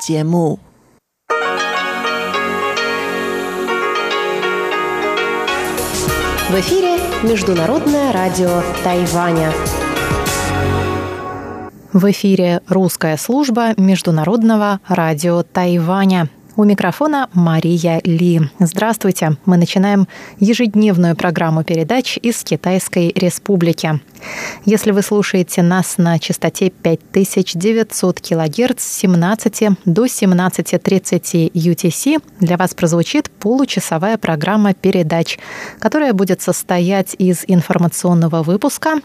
节目。В эфире Международное радио Тайваня. В эфире русская служба Международного радио Тайваня. У микрофона Мария Ли. Здравствуйте. Мы начинаем ежедневную программу передач из Китайской Республики. Если вы слушаете нас на частоте 5900 кГц с 17 до 17.30 UTC, для вас прозвучит получасовая программа передач, которая будет состоять из информационного выпуска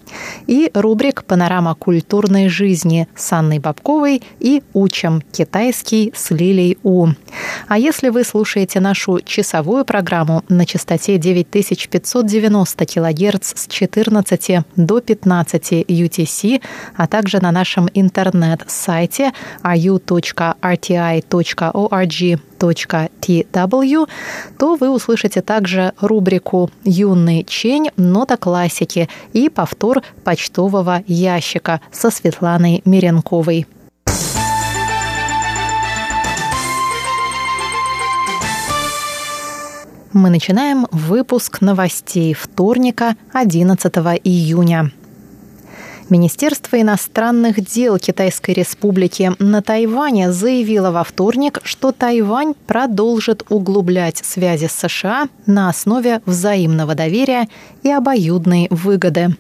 и рубрик «Панорама культурной жизни» с Анной Бабковой и «Учим китайский» с Лилей У. А если вы слушаете нашу часовую программу на частоте 9590 кГц с 14 до 15 UTC, а также на нашем интернет-сайте ru.rti.org.tw, то вы услышите также рубрику «Юный чень. Нота классики» и повтор почтового ящика со Светланой Миренковой. Мы начинаем выпуск новостей вторника 11 июня. Министерство иностранных дел Китайской Республики на Тайване заявило во вторник, что Тайвань продолжит углублять связи с США на основе взаимного доверия и обоюдной выгоды.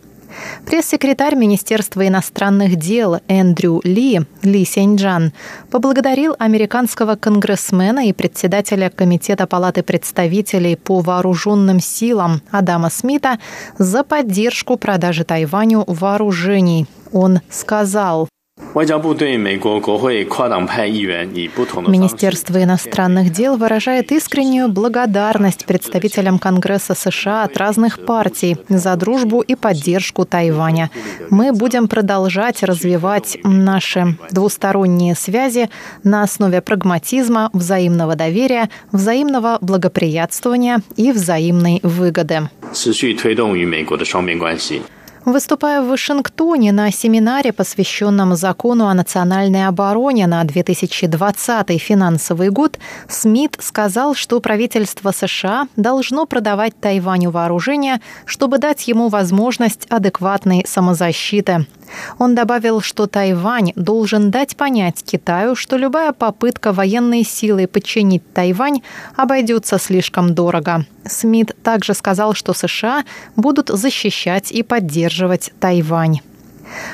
Пресс-секретарь Министерства иностранных дел Эндрю Ли, Ли Сяньджан, поблагодарил американского конгрессмена и председателя Комитета Палаты представителей по вооруженным силам Адама Смита за поддержку продажи Тайваню вооружений. Он сказал, Министерство иностранных дел выражает искреннюю благодарность представителям Конгресса США от разных партий за дружбу и поддержку Тайваня. Мы будем продолжать развивать наши двусторонние связи на основе прагматизма, взаимного доверия, взаимного благоприятствования и взаимной выгоды. Выступая в Вашингтоне на семинаре, посвященном закону о национальной обороне на 2020 финансовый год, Смит сказал, что правительство США должно продавать Тайваню вооружение, чтобы дать ему возможность адекватной самозащиты. Он добавил, что Тайвань должен дать понять Китаю, что любая попытка военной силой подчинить Тайвань обойдется слишком дорого. Смит также сказал, что США будут защищать и поддерживать Тайвань.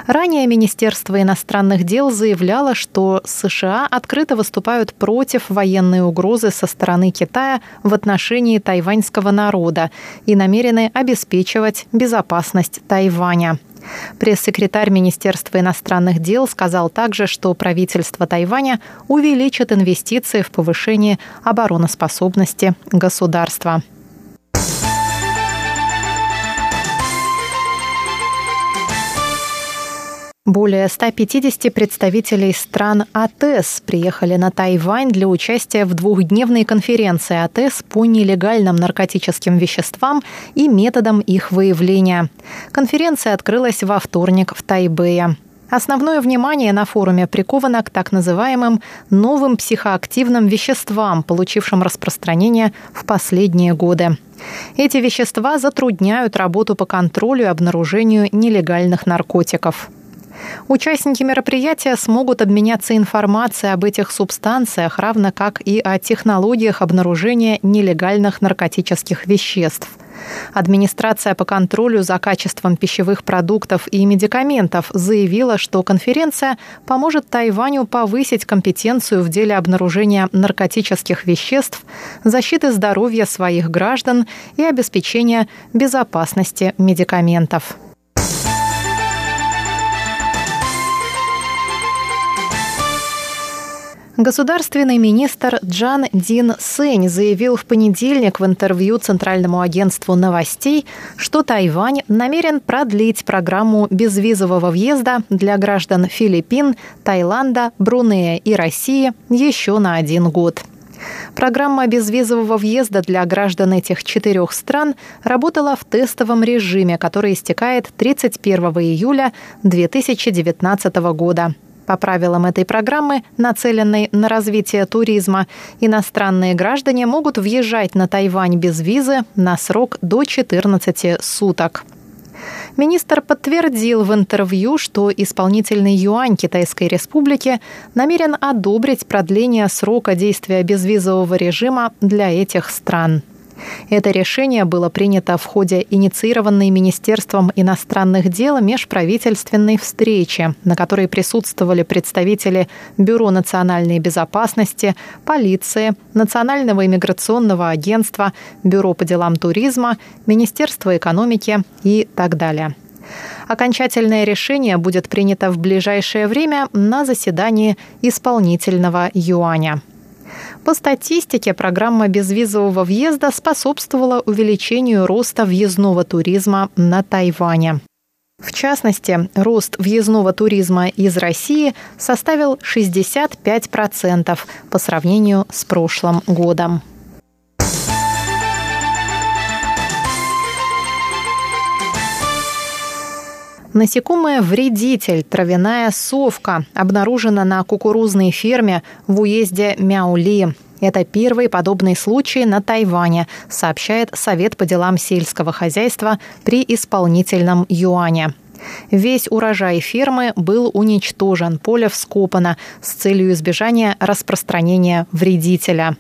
Ранее Министерство иностранных дел заявляло, что США открыто выступают против военной угрозы со стороны Китая в отношении тайваньского народа и намерены обеспечивать безопасность Тайваня. Пресс-секретарь Министерства иностранных дел сказал также, что правительство Тайваня увеличит инвестиции в повышение обороноспособности государства. Более 150 представителей стран АТЭС приехали на Тайвань для участия в двухдневной конференции АТЭС по нелегальным наркотическим веществам и методам их выявления. Конференция открылась во вторник в Тайбэе. Основное внимание на форуме приковано к так называемым новым психоактивным веществам, получившим распространение в последние годы. Эти вещества затрудняют работу по контролю и обнаружению нелегальных наркотиков. Участники мероприятия смогут обменяться информацией об этих субстанциях, равно как и о технологиях обнаружения нелегальных наркотических веществ. Администрация по контролю за качеством пищевых продуктов и медикаментов заявила, что конференция поможет Тайваню повысить компетенцию в деле обнаружения наркотических веществ, защиты здоровья своих граждан и обеспечения безопасности медикаментов. Государственный министр Джан Дин Сэнь заявил в понедельник в интервью Центральному агентству новостей, что Тайвань намерен продлить программу безвизового въезда для граждан Филиппин, Таиланда, Брунея и России еще на один год. Программа безвизового въезда для граждан этих четырех стран работала в тестовом режиме, который истекает 31 июля 2019 года. По правилам этой программы, нацеленной на развитие туризма, иностранные граждане могут въезжать на Тайвань без визы на срок до 14 суток. Министр подтвердил в интервью, что исполнительный юань Китайской Республики намерен одобрить продление срока действия безвизового режима для этих стран. Это решение было принято в ходе инициированной Министерством иностранных дел межправительственной встречи, на которой присутствовали представители Бюро национальной безопасности, полиции, Национального иммиграционного агентства, Бюро по делам туризма, Министерства экономики и так далее. Окончательное решение будет принято в ближайшее время на заседании исполнительного юаня. По статистике, программа безвизового въезда способствовала увеличению роста въездного туризма на Тайване. В частности, рост въездного туризма из России составил 65% по сравнению с прошлым годом. Насекомое вредитель, травяная совка, обнаружена на кукурузной ферме в уезде Мяули. Это первый подобный случай на Тайване, сообщает Совет по делам сельского хозяйства при исполнительном юане. Весь урожай фермы был уничтожен, поле вскопано с целью избежания распространения вредителя.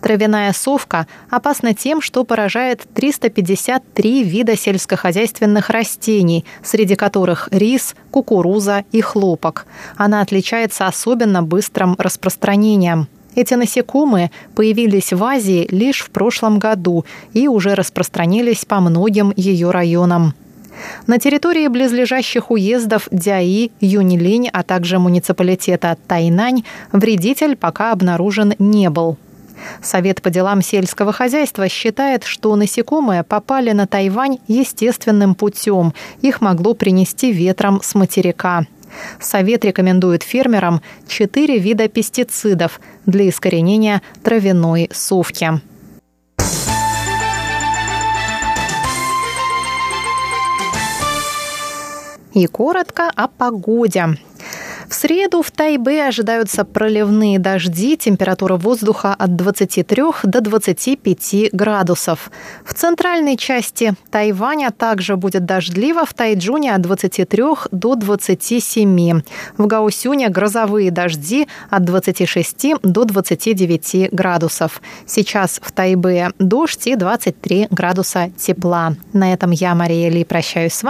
Травяная совка опасна тем, что поражает 353 вида сельскохозяйственных растений, среди которых рис, кукуруза и хлопок. Она отличается особенно быстрым распространением. Эти насекомые появились в Азии лишь в прошлом году и уже распространились по многим ее районам. На территории близлежащих уездов Дяи, Юнилинь, а также муниципалитета Тайнань вредитель пока обнаружен не был. Совет по делам сельского хозяйства считает, что насекомые попали на Тайвань естественным путем. Их могло принести ветром с материка. Совет рекомендует фермерам четыре вида пестицидов для искоренения травяной совки. И коротко о погоде. В среду в Тайбе ожидаются проливные дожди, температура воздуха от 23 до 25 градусов. В центральной части Тайваня также будет дождливо, в Тайджуне от 23 до 27. В Гаусюне грозовые дожди от 26 до 29 градусов. Сейчас в Тайбе дождь и 23 градуса тепла. На этом я, Мария Ли, прощаюсь с вами.